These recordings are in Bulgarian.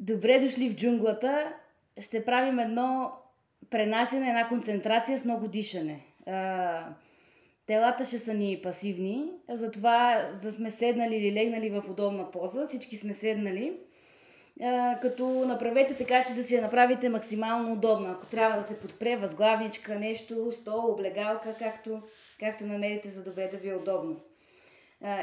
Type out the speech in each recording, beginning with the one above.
Добре дошли в джунглата. Ще правим едно пренасене, една концентрация с много дишане. Телата ще са ни пасивни, затова да сме седнали или легнали в удобна поза. Всички сме седнали. Като направете така, че да си я направите максимално удобно. Ако трябва да се подпре възглавничка, нещо, стол, облегалка, както, както намерите за добре да ви е удобно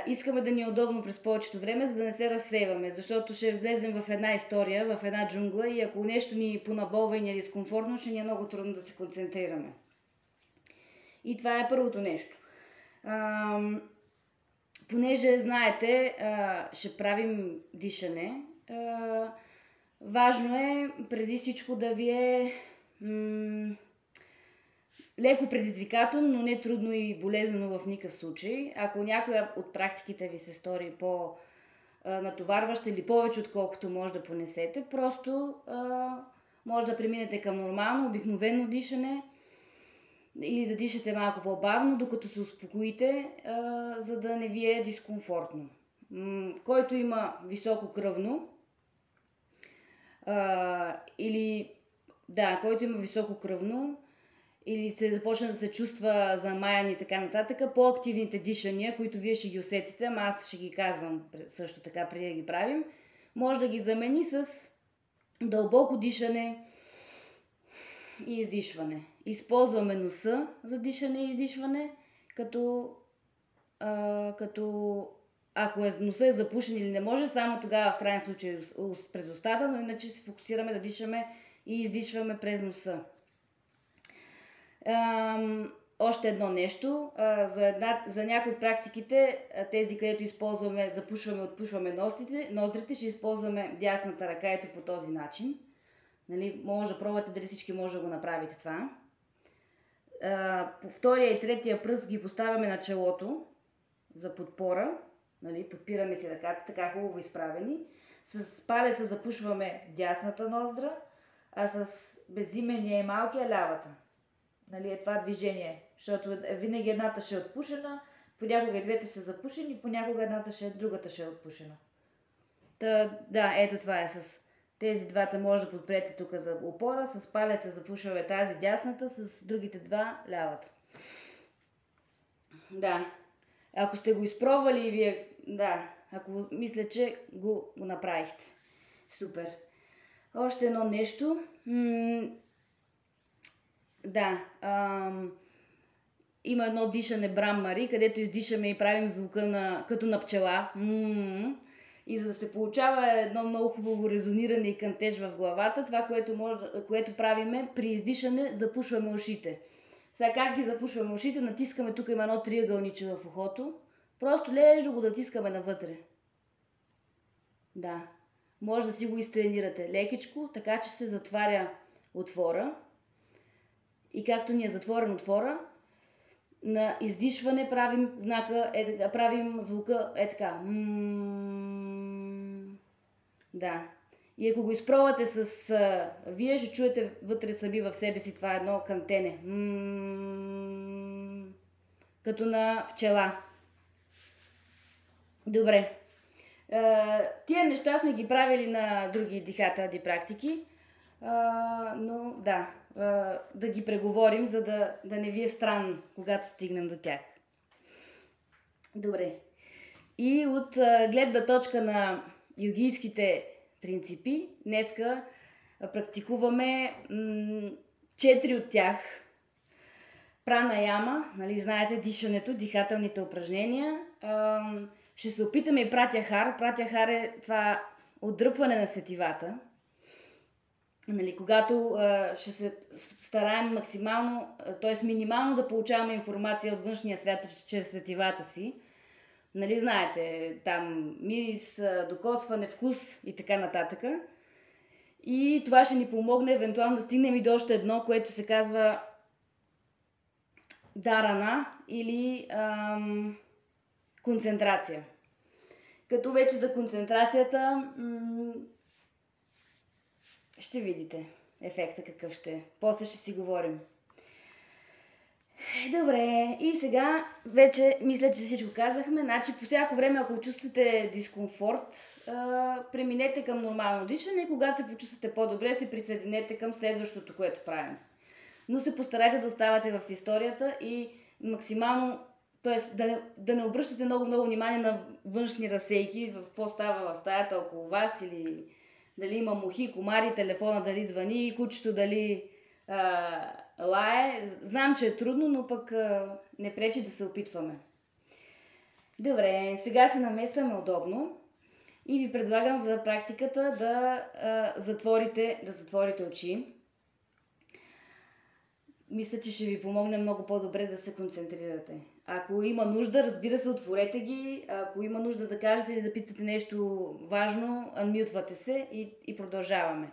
искаме да ни е удобно през повечето време, за да не се разсейваме, защото ще влезем в една история, в една джунгла и ако нещо ни понаболва и ни е дискомфортно, ще ни е много трудно да се концентрираме. И това е първото нещо. А, понеже, знаете, а, ще правим дишане, а, важно е преди всичко да ви е м- леко предизвикателно, но не трудно и болезнено в никакъв случай. Ако някоя от практиките ви се стори по натоварваща или повече отколкото може да понесете, просто а, може да преминете към нормално, обикновено дишане или да дишате малко по-бавно, докато се успокоите, а, за да не ви е дискомфортно. М- който има високо кръвно а, или да, който има високо кръвно, или се започне да се чувства замаян и така нататък, по-активните дишания, които вие ще ги усетите, ама аз ще ги казвам също така преди да ги правим, може да ги замени с дълбоко дишане и издишване. Използваме носа за дишане и издишване, като, а, като ако е, носа е запушен или не може, само тогава в крайен случай през устата, но иначе се фокусираме да дишаме и издишваме през носа. Ам, още едно нещо. А, за, една, за някои от практиките, тези, където използваме, запушваме, отпушваме ноздрите, ноздрите, ще използваме дясната ръка ето по този начин. Нали, може да пробвате дали всички може да го направите това. А, по втория и третия пръст ги поставяме на челото за подпора. Нали, подпираме си ръката, така хубаво изправени. С палеца запушваме дясната ноздра, а с безимения и малкия лявата нали, е това движение. Защото винаги едната ще е отпушена, понякога и двете ще са запушени, понякога едната ще е, другата ще е отпушена. Та, да, ето това е с тези двата може да подпрете тук за опора, с палеца запушваме тази дясната, с другите два лявата. Да. Ако сте го изпробвали и вие, да, ако мисля, че го, го направихте. Супер. Още едно нещо. М- да. Ам, има едно дишане Брам Мари, където издишаме и правим звука на, като на пчела. М-м-м. И за да се получава едно много хубаво резониране и кантеж в главата, това, което, може, което правиме, при издишане запушваме ушите. Сега как ги запушваме ушите? Натискаме тук има едно триъгълниче в ухото. Просто лежо го натискаме навътре. Да. Може да си го изтренирате лекичко, така че се затваря отвора и както ни е затворен отвора, на издишване правим знака, е правим звука е така. Да. И ако го изпробвате с... А, вие ще чуете вътре сами в себе си това едно кантене. като на пчела. Добре. А, тия неща сме ги правили на други дихателни практики. А, но да, да ги преговорим, за да, да не ви е странно, когато стигнем до тях. Добре. И от гледна точка на йогийските принципи, днеска практикуваме м- четири от тях. Прана яма, нали, знаете, дишането, дихателните упражнения. Ще се опитаме и пратя хар. Пратя хар е това отдръпване на сетивата, нали, когато а, ще се стараем максимално, т.е. минимално да получаваме информация от външния свят чрез сетивата си, нали, знаете, там мирис, докосване, вкус и така нататък. И това ще ни помогне евентуално да стигнем и до още едно, което се казва дарана или ам, концентрация. Като вече за концентрацията м- ще видите ефекта какъв ще е. После ще си говорим. Добре, и сега вече мисля, че всичко казахме. Значи по всяко време, ако чувствате дискомфорт, преминете към нормално дишане. Когато се почувствате по-добре, се присъединете към следващото, което правим. Но се постарайте да оставате в историята и максимално, т.е. Да, да не обръщате много-много внимание на външни разсейки, в какво става в стаята около вас или дали има мухи, комари, телефона дали звъни, кучето дали а, лае. Знам, че е трудно, но пък а, не пречи да се опитваме. Добре, сега се наместваме удобно и ви предлагам за практиката да а, затворите, да затворите очи. Мисля, че ще ви помогне много по-добре да се концентрирате. Ако има нужда, разбира се, отворете ги. Ако има нужда да кажете или да питате нещо важно, анмютвате се и, и продължаваме.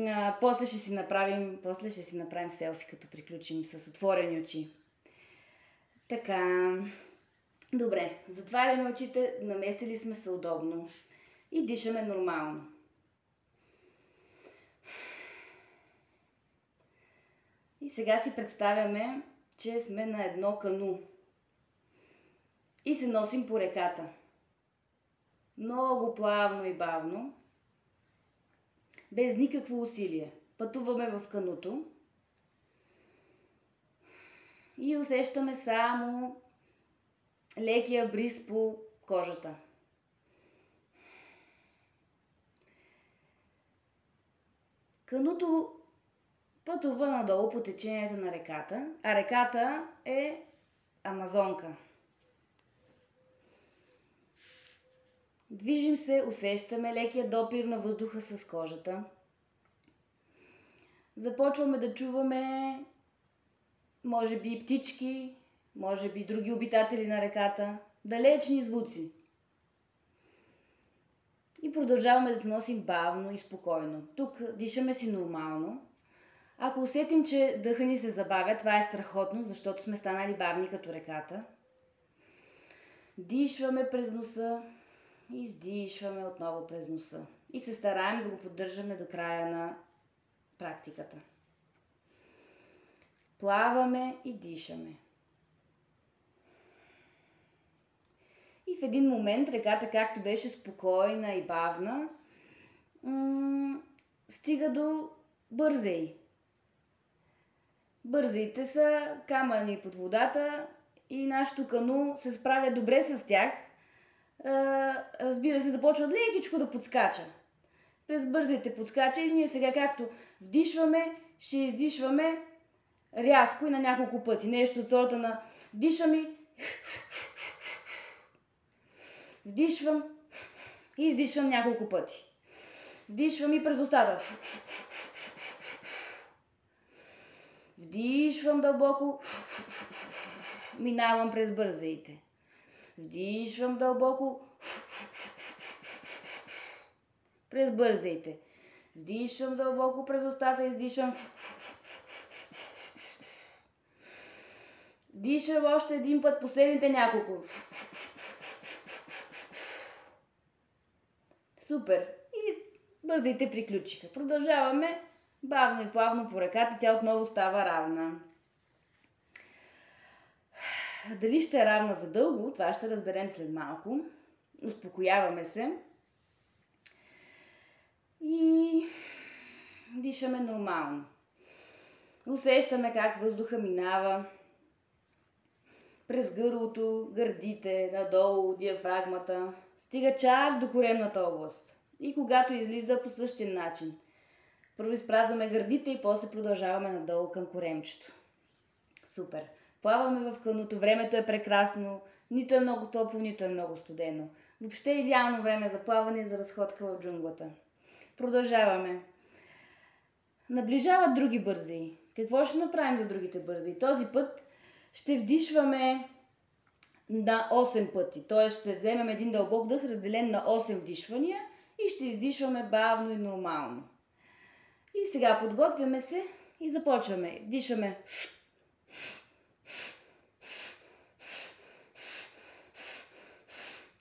А, после ще си направим, после ще си направим селфи, като приключим с отворени очи. Така. Добре, затваряме очите, наместили сме се удобно и дишаме нормално. И сега си представяме, че сме на едно кану и се носим по реката. Много плавно и бавно без никакво усилие. Пътуваме в кануто и усещаме само лекия бриз по кожата. Кануто пътува надолу по течението на реката, а реката е Амазонка. Движим се, усещаме лекия допир на въздуха с кожата. Започваме да чуваме, може би, птички, може би други обитатели на реката, далечни звуци. И продължаваме да се носим бавно и спокойно. Тук дишаме си нормално. Ако усетим, че дъха ни се забавя, това е страхотно, защото сме станали бавни като реката. Дишваме през носа, Издишваме отново през носа. И се стараем да го поддържаме до края на практиката. Плаваме и дишаме. И в един момент реката, както беше спокойна и бавна, м- стига до бързей. Бързите са камъни под водата и нашето кану се справя добре с тях – разбира се, започват лекичко да подскача. През бързите подскача и ние сега както вдишваме, ще издишваме рязко и на няколко пъти. Нещо от сорта на вдишвам и вдишвам и издишвам няколко пъти. Вдишвам и през устата. Вдишвам дълбоко. Минавам през бързаите. Вдишвам дълбоко. През бързайте. Вдишвам дълбоко през устата, издишвам. Дишам още един път, последните няколко. Супер. И бързите приключиха. Продължаваме бавно и плавно по ръката. Тя отново става равна. Дали ще е равна за дълго, това ще разберем след малко. Успокояваме се. И дишаме нормално. Усещаме как въздуха минава през гърлото, гърдите, надолу, диафрагмата. Стига чак до коремната област. И когато излиза по същия начин. Първо изпразваме гърдите и после продължаваме надолу към коремчето. Супер. Плаваме в къното, времето е прекрасно, нито е много топло, нито е много студено. Въобще е идеално време за плаване и за разходка в джунглата. Продължаваме. Наближават други бързи. Какво ще направим за другите бързи? Този път ще вдишваме на 8 пъти. Т.е. ще вземем един дълбок дъх, разделен на 8 вдишвания и ще издишваме бавно и нормално. И сега подготвяме се и започваме. Вдишваме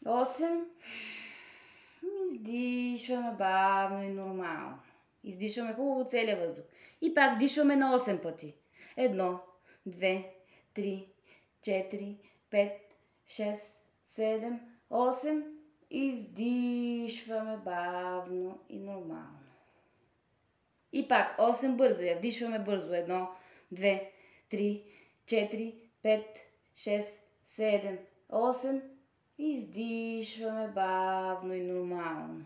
8. Издишваме бавно и нормално. Издишваме хубаво целия въздух. И пак вдишваме на 8 пъти. Едно, две, 3, 4, 5, 6, 7, 8. Издишваме бавно и нормално. И пак 8 бързо. Я вдишваме бързо. 1, 2, 3, 4, 5, 6, 7, 8. Издишваме бавно и нормално.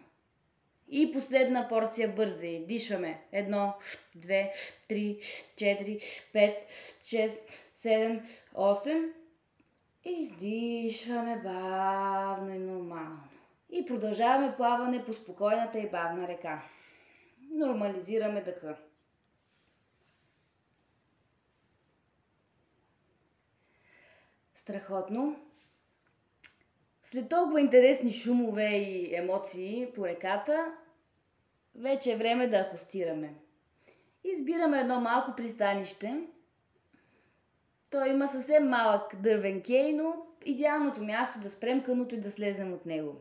И последна порция бърза дишаме. Едно, две, три, четири, пет, шест, седем, осем. Издишваме бавно и нормално. И продължаваме плаване по спокойната и бавна река. Нормализираме дъха. Страхотно. След толкова интересни шумове и емоции по реката, вече е време да акостираме. Избираме едно малко пристанище. Той има съвсем малък дървен кей, но идеалното място да спрем кануто и да слезем от него.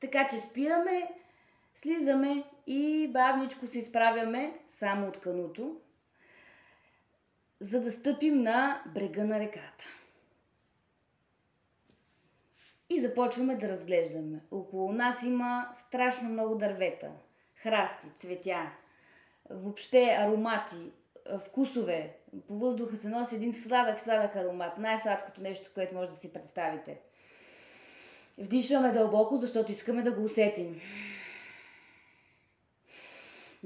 Така че спираме, слизаме и бавничко се изправяме само от кануто, за да стъпим на брега на реката. И започваме да разглеждаме. Около нас има страшно много дървета, храсти, цветя, въобще аромати, вкусове. По въздуха се носи един сладък, сладък аромат. Най-сладкото нещо, което може да си представите. Вдишваме дълбоко, защото искаме да го усетим.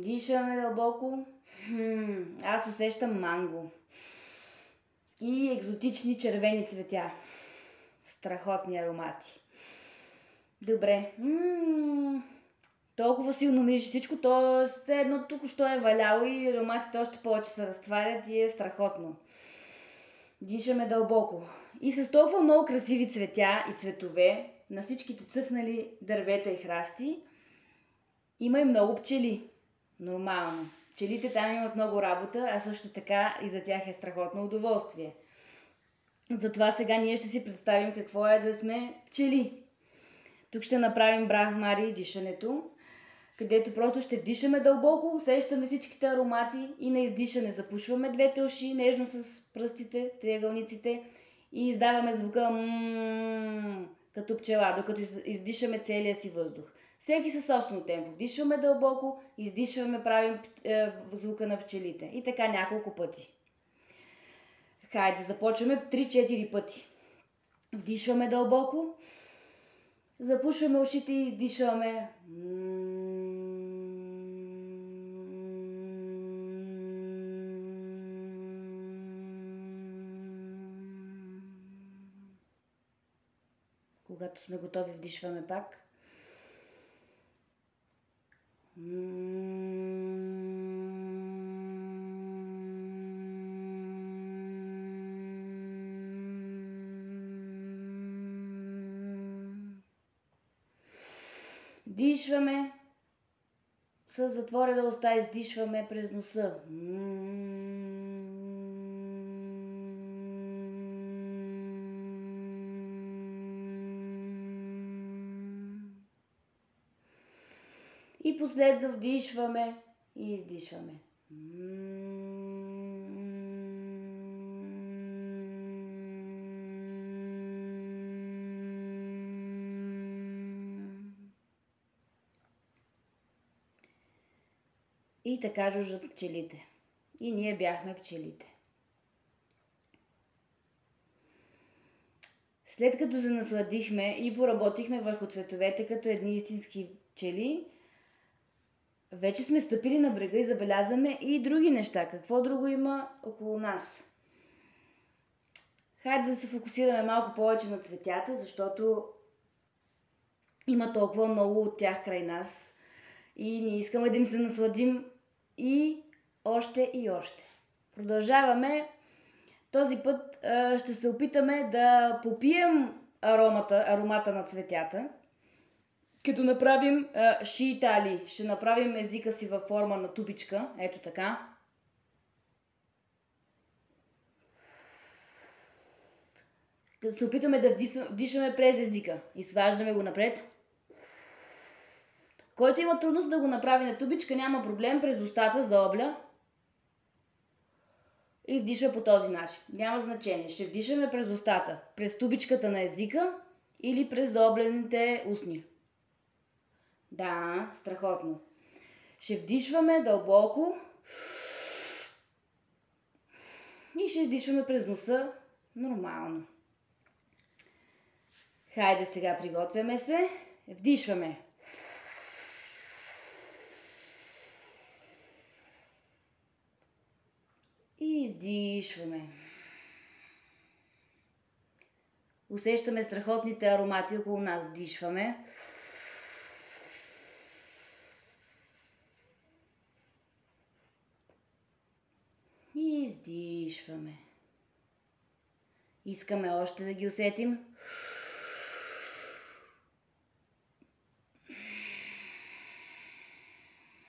Дишаме дълбоко. Хм, аз усещам манго. И екзотични червени цветя страхотни аромати. Добре. Толкова силно мириш всичко, то все едно тук що е валяло и ароматите още повече се разтварят и е страхотно. Дишаме дълбоко. И с толкова много красиви цветя и цветове, на всичките цъфнали дървета и храсти, има и много пчели. Нормално. Пчелите там имат много работа, а също така и за тях е страхотно удоволствие. Затова сега ние ще си представим какво е да сме пчели. Тук ще направим брахмари и дишането, където просто ще вдишаме дълбоко, усещаме всичките аромати и на издишане запушваме двете уши нежно с пръстите, триъгълниците и издаваме звука като пчела, докато издишаме целия си въздух. Всеки със собствено темпо. Вдишваме дълбоко, издишваме, правим е, звука на пчелите. И така няколко пъти. Хайде, започваме 3-4 пъти. Вдишваме дълбоко, запушваме ушите и издишваме. Когато сме готови, вдишваме пак. Вдишваме с затворена уста, издишваме през носа. И последно вдишваме и издишваме. И така жужжат пчелите. И ние бяхме пчелите. След като се насладихме и поработихме върху цветовете като едни истински пчели, вече сме стъпили на брега и забелязваме и други неща. Какво друго има около нас? Хайде да се фокусираме малко повече на цветята, защото има толкова много от тях край нас и ние искаме да им се насладим и още и още. Продължаваме. Този път ще се опитаме да попием аромата, аромата на цветята, като направим а, шиитали. Ще направим езика си във форма на тубичка. Ето така. Като се опитаме да вдишаме през езика. И сваждаме го напред. Който има трудност да го направи на тубичка, няма проблем през устата за обля. и вдишва по този начин. Няма значение. Ще вдишваме през устата, през тубичката на езика или през заоблените устни. Да, страхотно. Ще вдишваме дълбоко и ще издишваме през носа нормално. Хайде сега, приготвяме се. Вдишваме. И издишваме. Усещаме страхотните аромати около нас. Дишваме. И издишваме. Искаме още да ги усетим.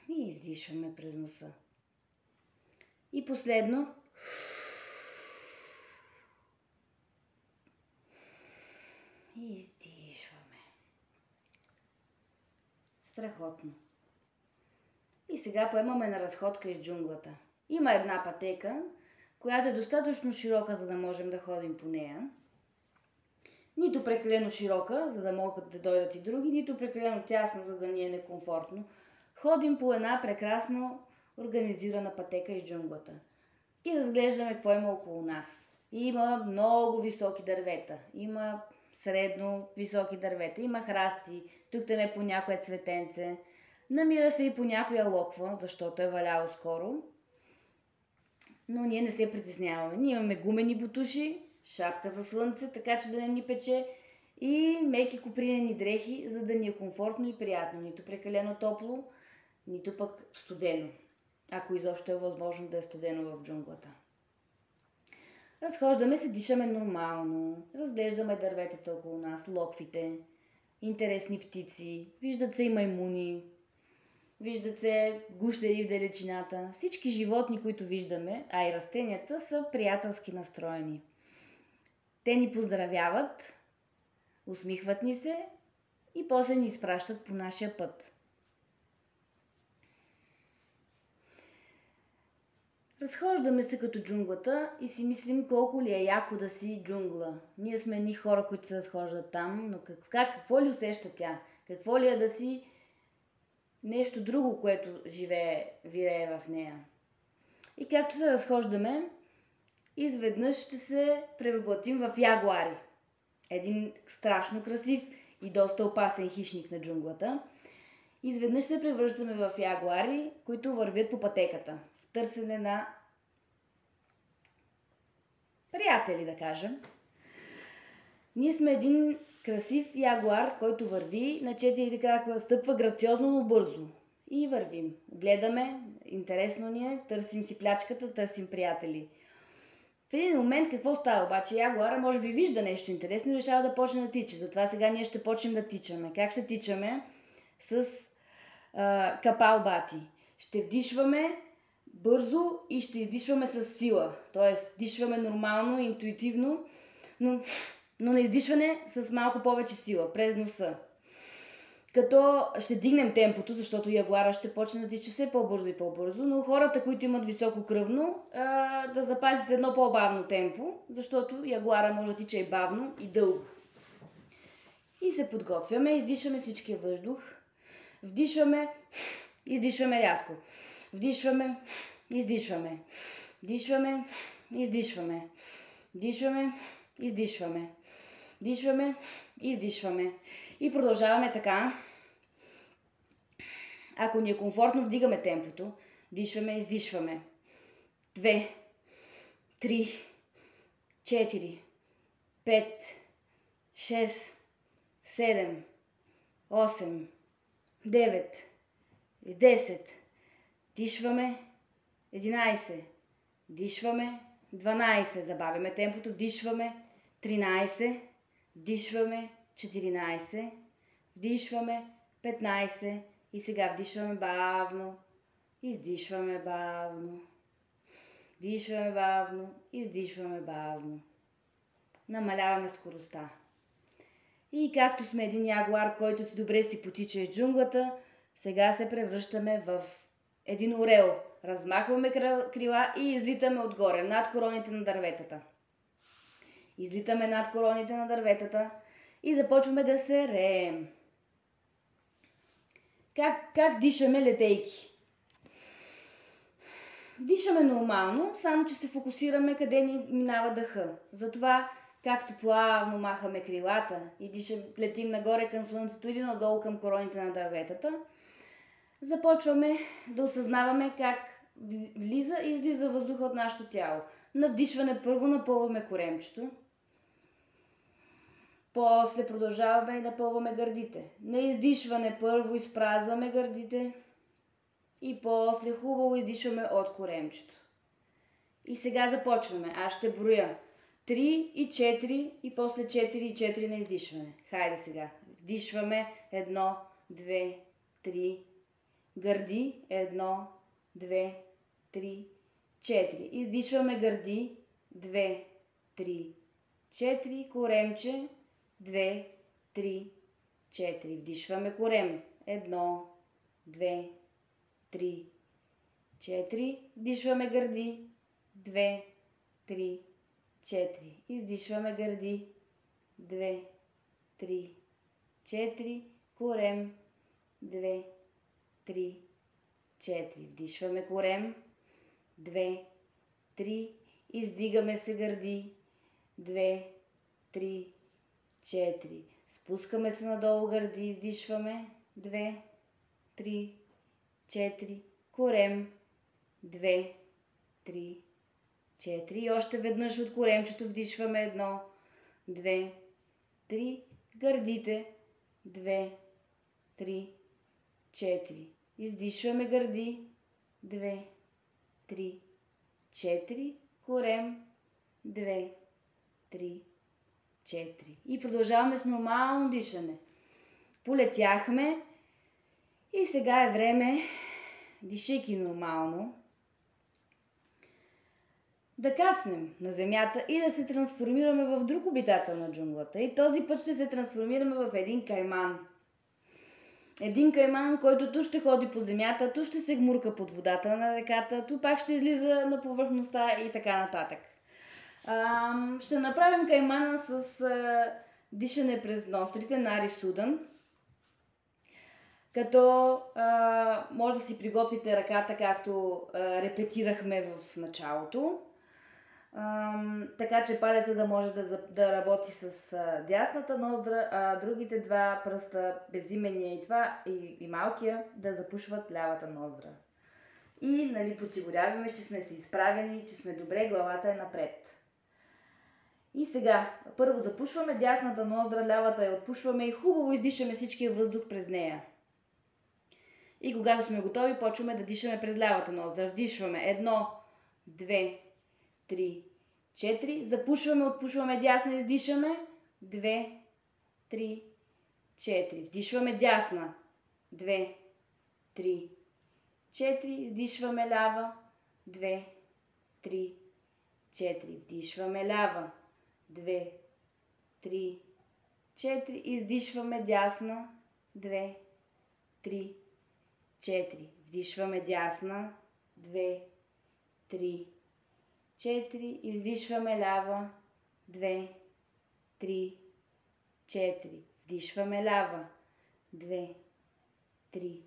И издишваме през носа. И последно. И издишваме. Страхотно. И сега поемаме на разходка из джунглата. Има една пътека, която е достатъчно широка, за да можем да ходим по нея. Нито прекалено широка, за да могат да дойдат и други, нито прекалено тясна, за да ни е некомфортно. Ходим по една прекрасно организирана пътека из джунглата. И разглеждаме какво има около нас. Има много високи дървета. Има средно високи дървета. Има храсти. Тук там е по някое цветенце. Намира се и по някоя локва, защото е валяло скоро но ние не се притесняваме. Ние имаме гумени бутуши, шапка за слънце, така че да не ни пече и меки купринени дрехи, за да ни е комфортно и приятно. Нито прекалено топло, нито пък студено, ако изобщо е възможно да е студено в джунглата. Разхождаме се, дишаме нормално, разглеждаме дърветата около нас, локвите, интересни птици, виждат се и маймуни, Виждат се гущери в далечината. Всички животни, които виждаме, а и растенията, са приятелски настроени. Те ни поздравяват, усмихват ни се и после ни изпращат по нашия път. Разхождаме се като джунглата и си мислим колко ли е яко да си джунгла. Ние сме ни хора, които се разхождат там, но как, как, какво ли усеща тя? Какво ли е да си нещо друго, което живее, вирее в нея. И както се разхождаме, изведнъж ще се превъплатим в ягуари. Един страшно красив и доста опасен хищник на джунглата. Изведнъж се превръщаме в ягуари, които вървят по пътеката, в търсене на приятели, да кажем. Ние сме един красив ягуар, който върви на четирите крака, стъпва грациозно, но бързо. И вървим. Гледаме, интересно ни е, търсим си плячката, търсим приятели. В един момент какво става обаче? Ягуара може би вижда нещо интересно и решава да почне да тича. Затова сега ние ще почнем да тичаме. Как ще тичаме? С а, капал бати. Ще вдишваме бързо и ще издишваме с сила. Тоест, вдишваме нормално, интуитивно, но но на издишване с малко повече сила, през носа. Като ще дигнем темпото, защото ягуара ще почне да тича все по-бързо и по-бързо, но хората, които имат високо кръвно, да запазят едно по-бавно темпо, защото ягуара може да тича и бавно и дълго. И се подготвяме, издишаме всичкия въздух, вдишваме, издишваме рязко. Вдишваме, издишваме. Дишваме, издишваме. Дишваме, издишваме. Дишваме, издишваме. И продължаваме така. Ако ни е комфортно, вдигаме темпото. Дишваме, издишваме. Две, три, четири, пет, шест, седем, осем, девет, десет. Дишваме, 11. Дишваме, 12. Забавяме темпото, вдишваме, 13. Вдишваме 14, вдишваме 15 и сега вдишваме бавно, издишваме бавно, дишваме бавно, издишваме бавно. Намаляваме скоростта. И както сме един ягуар, който ти добре си потича из джунглата, сега се превръщаме в един орел, размахваме крила и излитаме отгоре, над короните на дърветата. Излитаме над короните на дърветата и започваме да се реем. Как, как дишаме летейки? Дишаме нормално, само че се фокусираме къде ни минава дъха. Затова, както плавно махаме крилата и дишам, летим нагоре към слънцето или надолу към короните на дърветата, започваме да осъзнаваме как влиза и излиза въздуха от нашето тяло. На вдишване първо напълваме коремчето, после продължаваме и напълваме гърдите. На издишване първо изпразваме гърдите и после хубаво издишваме от коремчето. И сега започваме. Аз ще броя. 3 и 4 и после 4 и 4 на издишване. Хайде сега. Вдишваме 1, 2, 3. Гърди 1, 2, 3, 4. Издишваме гърди 2, 3, 4. Коремче 2, 3, 4. Вдишваме корем. 1, 2, 3, 4. Вдишваме гърди. 2, 3, 4. Издишваме гърди. 2, 3, 4. Корем. 2, 3, 4. Вдишваме корем. 2, 3. Издигаме се гърди. 2, 3, 4. Спускаме се надолу гърди, издишваме. 2, 3, 4. Корем. 2, 3, 4. И още веднъж от коремчето вдишваме 1, 2, 3. Гърдите. 2, 3, 4. Издишваме гърди. 2, 3, 4. Корем. 2, 3, 4. И продължаваме с нормално дишане. Полетяхме и сега е време, дишайки нормално, да кацнем на земята и да се трансформираме в друг обитател на джунглата. И този път ще се трансформираме в един кайман. Един кайман, който ту ще ходи по земята, ту ще се гмурка под водата на реката, ту пак ще излиза на повърхността и така нататък. А, ще направим каймана с а, дишане през нострите, Нари Судан. Като а, може да си приготвите ръката, както а, репетирахме в началото. А, така че палеца да може да, да работи с а, дясната ноздра, а другите два пръста, безимения и това, и, и малкия, да запушват лявата ноздра. И нали, подсигуряваме, че сме се изправени, че сме добре, главата е напред. И сега, първо запушваме дясната ноздра, лявата я отпушваме и хубаво издишаме всичкия въздух през нея. И когато сме готови, почваме да дишаме през лявата ноздра. Вдишваме едно, две, три, четири. Запушваме, отпушваме дясна, издишаме. Две, три, четири. Вдишваме дясна. Две, три, четири. Издишваме лява. Две, три, четири. Вдишваме лява. 2, 3, 4. Издишваме дясна. 2, 3, 4. Вдишваме дясна. 2, 3, 4. Издишваме лява. 2, 3, 4. Вдишваме лява. 2, 3,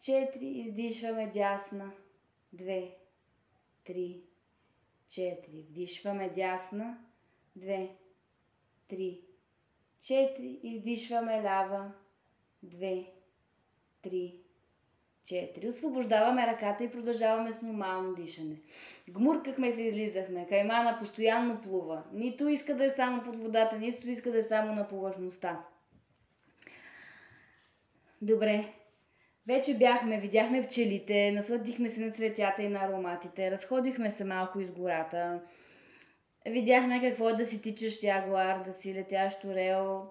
4. Издишваме дясна. 2, 3, 4. Вдишваме дясна. 2, 3, 4. Издишваме лява. 2, 3, 4. Освобождаваме ръката и продължаваме с нормално дишане. Гмуркахме се, излизахме. Каймана постоянно плува. Нито иска да е само под водата, нито иска да е само на повърхността. Добре. Вече бяхме, видяхме пчелите, насладихме се на цветята и на ароматите, разходихме се малко из гората. Видяхме какво е да си тичаш ягуар, да си летящ орел.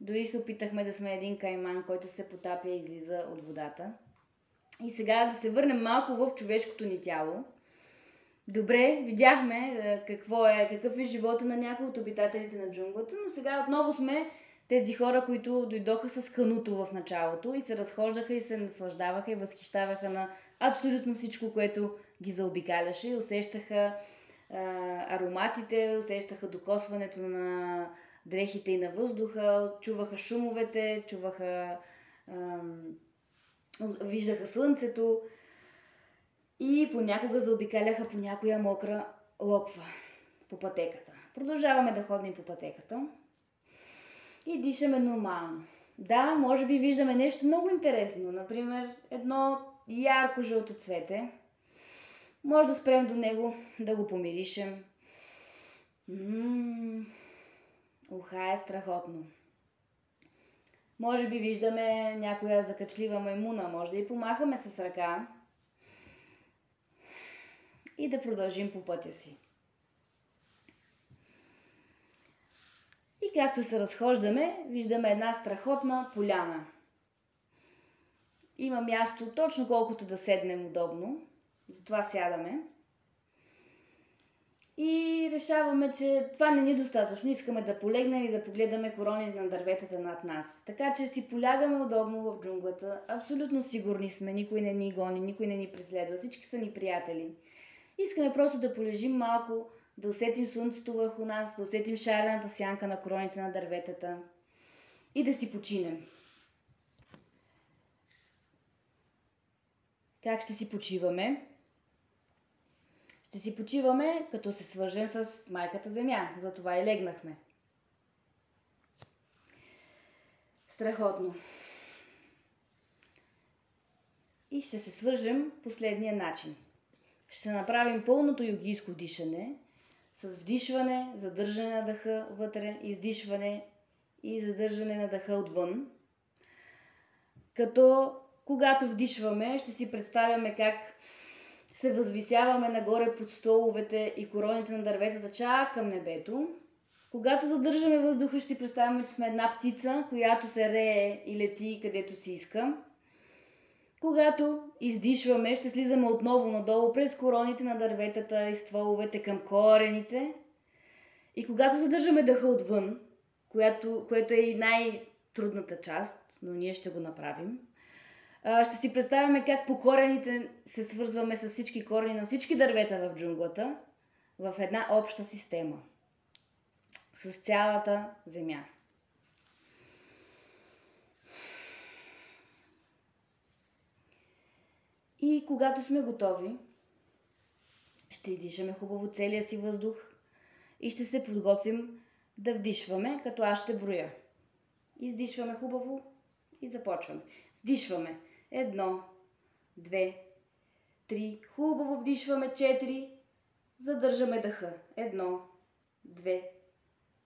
Дори се опитахме да сме един кайман, който се потапя и излиза от водата. И сега да се върнем малко в човешкото ни тяло. Добре, видяхме е, какво е, какъв е живота на някои от обитателите на джунглата, но сега отново сме Тези хора, които дойдоха с кануто в началото и се разхождаха и се наслаждаваха и възхищаваха на абсолютно всичко, което ги заобикаляше и усещаха ароматите, усещаха докосването на дрехите и на въздуха, чуваха шумовете, чуваха, а, виждаха слънцето и понякога заобикаляха по някоя мокра локва по пътеката. Продължаваме да ходим по пътеката и дишаме нормално. Да, може би виждаме нещо много интересно. Например, едно ярко жълто цвете. Може да спрем до него, да го помиришем. Ммм, уха е страхотно. Може би виждаме някоя закачлива маймуна, може да и помахаме с ръка и да продължим по пътя си. И както се разхождаме, виждаме една страхотна поляна. Има място точно колкото да седнем удобно. Затова сядаме. И решаваме, че това не ни е достатъчно. Искаме да полегнем и да погледаме короните на дърветата над нас. Така че си полягаме удобно в джунглата. Абсолютно сигурни сме. Никой не ни гони, никой не ни преследва. Всички са ни приятели. Искаме просто да полежим малко, да усетим слънцето върху нас, да усетим шарената сянка на короните на дърветата и да си починем. Как ще си почиваме? Ще си почиваме, като се свържем с майката земя. Затова и легнахме. Страхотно. И ще се свържем последния начин. Ще направим пълното йогийско дишане, с вдишване, задържане на дъха вътре, издишване и задържане на дъха отвън. Като когато вдишваме, ще си представяме как се възвисяваме нагоре под столовете и короните на дърветата чак към небето. Когато задържаме въздуха, ще си представяме, че сме една птица, която се рее и лети където си иска. Когато издишваме, ще слизаме отново надолу през короните на дърветата и стволовете към корените. И когато задържаме дъха отвън, която, което е и най-трудната част, но ние ще го направим, ще си представяме как по корените се свързваме с всички корени на всички дървета в джунглата в една обща система. С цялата земя. И когато сме готови, ще издишаме хубаво целия си въздух и ще се подготвим да вдишваме, като аз ще броя. Издишваме хубаво и започваме. Вдишваме. Едно, две, три. Хубаво вдишваме. Четири. Задържаме дъха. Едно, две,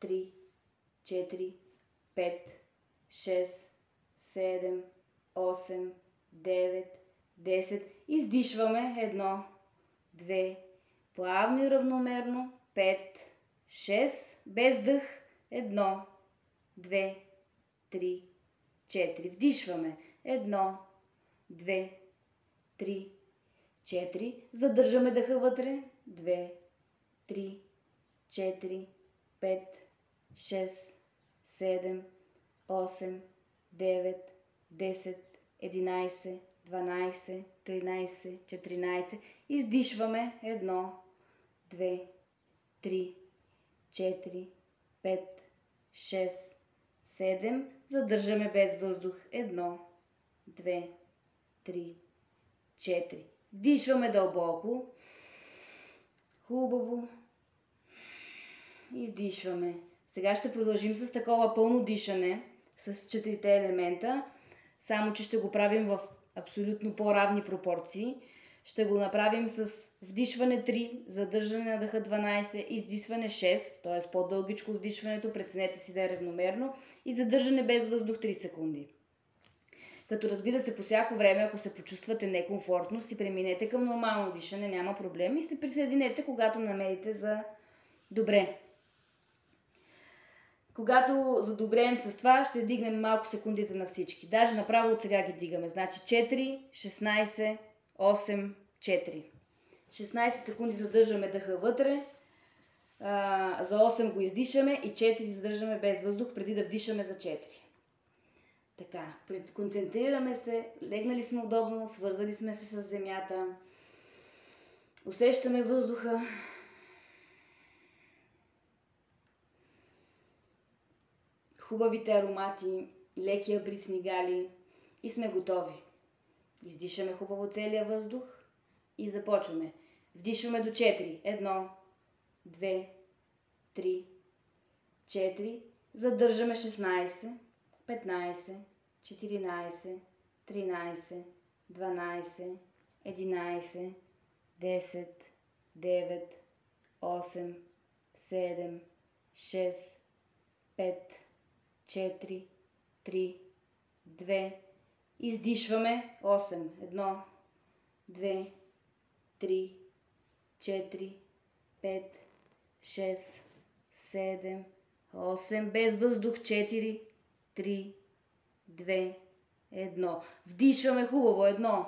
три, четири, пет, шест, седем, осем, девет, 10. Издишваме. Едно, две, плавно и равномерно. 5, 6. Без дъх. Едно, две, три, четири. Вдишваме. Едно, две, три, четири. Задържаме дъха вътре. Две, три, четири, пет, шест, седем, осем, девет, десет, единайсет, 12, 13, 14. Издишваме. 1, 2, 3, 4, 5, 6, 7. Задържаме без въздух. 1, 2, 3, 4. Вдишваме дълбоко. Хубаво. Издишваме. Сега ще продължим с такова пълно дишане с четирите елемента, само че ще го правим в абсолютно по-равни пропорции. Ще го направим с вдишване 3, задържане на дъха 12, издишване 6, т.е. по-дългичко вдишването, преценете си да е равномерно и задържане без въздух 3 секунди. Като разбира се, по всяко време, ако се почувствате некомфортно, си преминете към нормално дишане, няма проблем и се присъединете, когато намерите за добре. Когато задобреем с това, ще дигнем малко секундите на всички. Даже направо от сега ги дигаме. Значи 4, 16, 8, 4. 16 секунди задържаме дъха вътре. За 8 го издишаме и 4 задържаме без въздух, преди да вдишаме за 4. Така, концентрираме се, легнали сме удобно, свързали сме се с земята. Усещаме въздуха. Хубавите аромати, лекия брисни гали и сме готови. Издишаме хубаво целия въздух и започваме. Вдишваме до 4. Едно, две, три, четири. Задържаме 16, 15, 14, 13, 12, 11, 10, 9, 8, 7, 6, 5, 4, 3, 2. Издишваме 8. 1, 2, 3, 4, 5, 6, 7, 8. Без въздух 4, 3, 2, 1. Вдишваме хубаво. 1,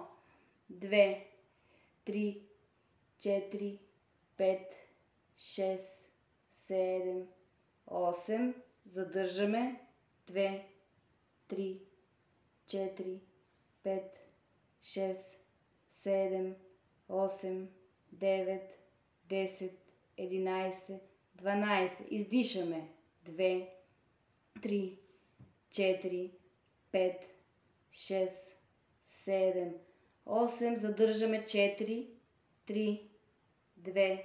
2, 3, 4, 5, 6, 7, 8. Задържаме. 2, 3, 4, 5, 6, 7, 8, 9, 10, 11, 12. Издишаме. 2, 3, 4, 5, 6, 7, 8. Задържаме 4, 3, 2,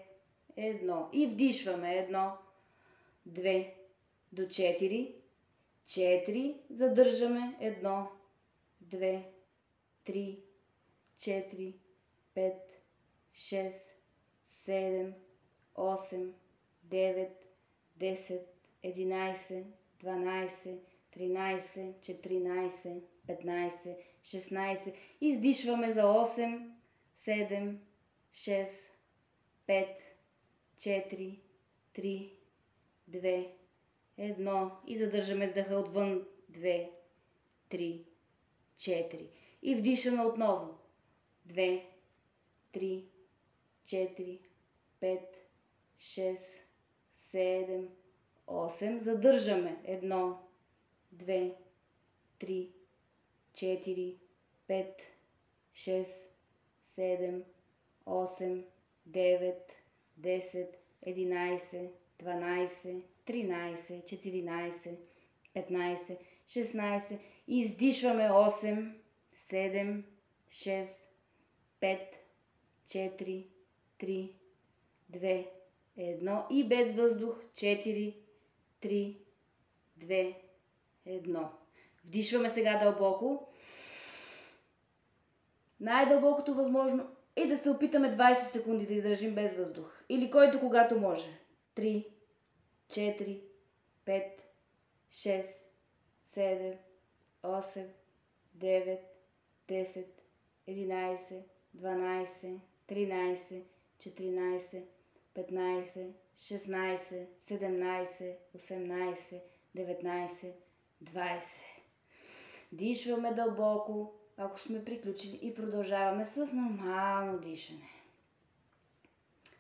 1. И вдишваме 1, 2 до 4, 4. Задържаме 1, 2, 3, 4, 5, 6, 7, 8, 9, 10, 11, 12, 13, 14, 15, 16. Издишваме за 8, 7, 6, 5, 4, 3, 2, 1. И задържаме дъха отвън. 2, 3, 4. И вдишаме отново. 2, 3, 4, 5, 6, 7, 8. Задържаме. 1, 2, 3, 4, 5, 6, 7, 8, 9, 10, 11, 12, 13, 14, 15, 16. Издишваме 8, 7, 6, 5, 4, 3, 2, 1 и без въздух 4, 3, 2, 1. Вдишваме сега дълбоко. Най-дълбокото възможно е да се опитаме 20 секунди да издържим без въздух. Или който когато може. 3, 4, 5, 6, 7, 8, 9, 10, 11, 12, 13, 14, 15, 16, 17, 18, 19, 20. Дишваме дълбоко, ако сме приключили и продължаваме с нормално дишане.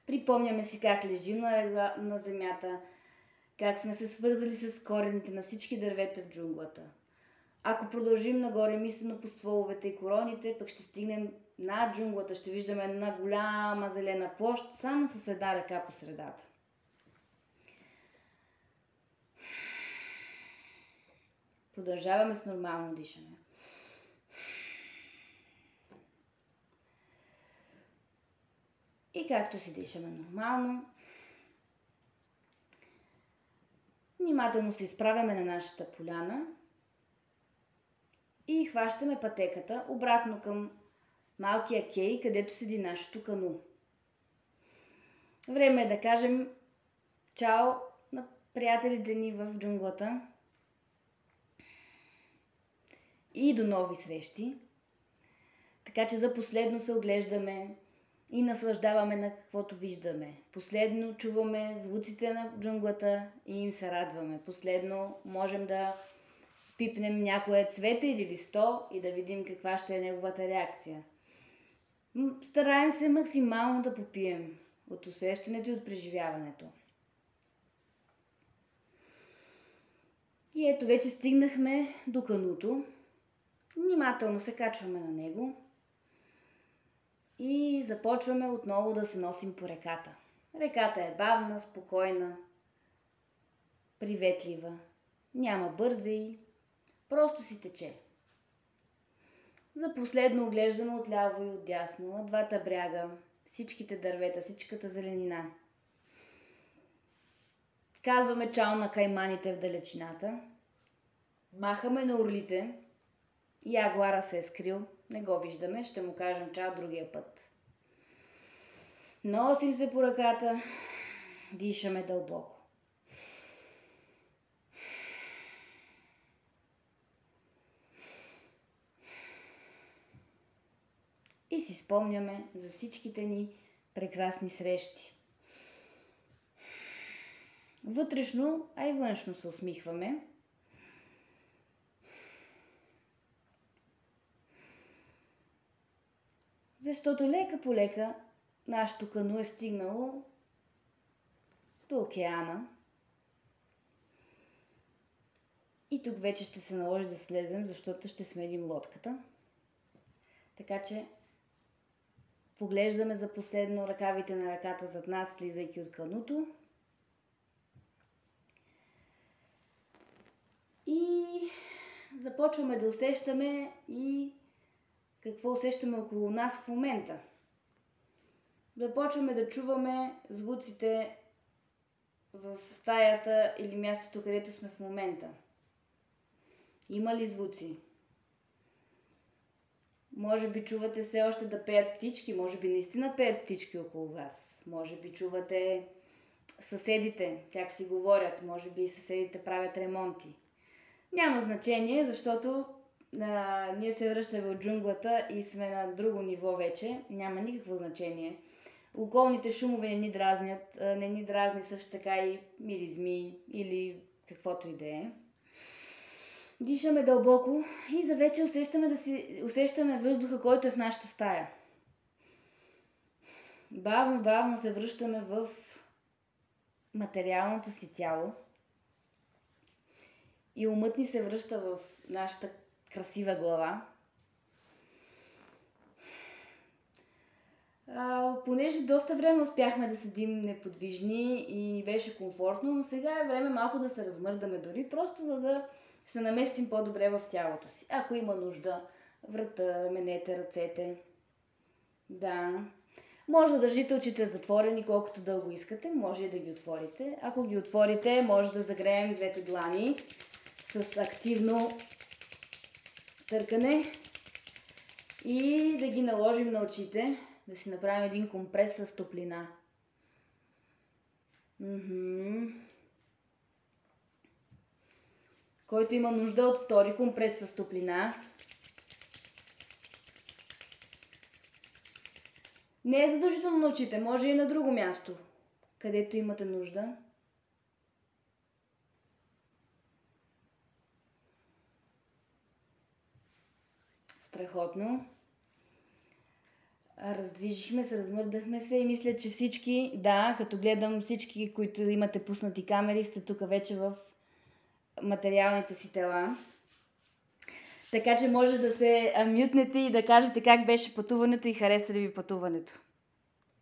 Припомняме си как лежим на, на земята, как сме се свързали с корените на всички дървета в джунглата. Ако продължим нагоре мислено по стволовете и короните, пък ще стигнем над джунглата, ще виждаме една голяма зелена площ, само с една река по средата. Продължаваме с нормално дишане. И както си дишаме нормално, внимателно се изправяме на нашата поляна и хващаме пътеката обратно към малкия кей, където седи нашето кану. Време е да кажем чао на приятелите ни в джунглата и до нови срещи. Така че за последно се оглеждаме и наслаждаваме на каквото виждаме. Последно чуваме звуците на джунглата и им се радваме. Последно можем да пипнем някое цвете или листо и да видим каква ще е неговата реакция. Стараем се максимално да попием от усещането и от преживяването. И ето вече стигнахме до кануто. Внимателно се качваме на него. И започваме отново да се носим по реката. Реката е бавна, спокойна, приветлива. Няма бързи, просто си тече. За последно оглеждаме отляво и отдясно, на двата бряга, всичките дървета, всичката зеленина. Казваме чао на кайманите в далечината. Махаме на орлите. Ягуара се е скрил. Не го виждаме. Ще му кажем чао другия път. Носим се по ръката. Дишаме дълбоко. И си спомняме за всичките ни прекрасни срещи. Вътрешно, а и външно се усмихваме. Защото лека по лека нашето кано е стигнало до океана. И тук вече ще се наложи да слезем, защото ще сменим лодката. Така че поглеждаме за последно ръкавите на ръката зад нас, слизайки от кануто. И започваме да усещаме и какво усещаме около нас в момента. Започваме да чуваме звуците в стаята или мястото, където сме в момента. Има ли звуци? Може би чувате все още да пеят птички, може би наистина пеят птички около вас. Може би чувате съседите, как си говорят, може би съседите правят ремонти. Няма значение, защото а, ние се връщаме от джунглата и сме на друго ниво вече. Няма никакво значение. Околните шумове не ни дразнят, не ни дразни също така и миризми или каквото и да е. Дишаме дълбоко и за вече усещаме, да си, усещаме въздуха, който е в нашата стая. Бавно, бавно се връщаме в материалното си тяло и умът ни се връща в нашата красива глава. А, понеже доста време успяхме да седим неподвижни и беше комфортно, но сега е време малко да се размърдаме дори, просто за да се наместим по-добре в тялото си. Ако има нужда, врата, раменете, ръцете. Да. Може да държите очите затворени колкото дълго искате, може и да ги отворите. Ако ги отворите, може да загреем двете длани с активно търкане и да ги наложим на очите, да си направим един компрес с топлина. Мхм. Който има нужда от втори компрес с топлина. Не е задължително на очите, може и на друго място, където имате нужда. Страхотно. Раздвижихме се, размърдахме се и мисля, че всички, да, като гледам всички, които имате пуснати камери, сте тук вече в материалните си тела. Така че може да се мютнете и да кажете как беше пътуването и хареса ли ви пътуването.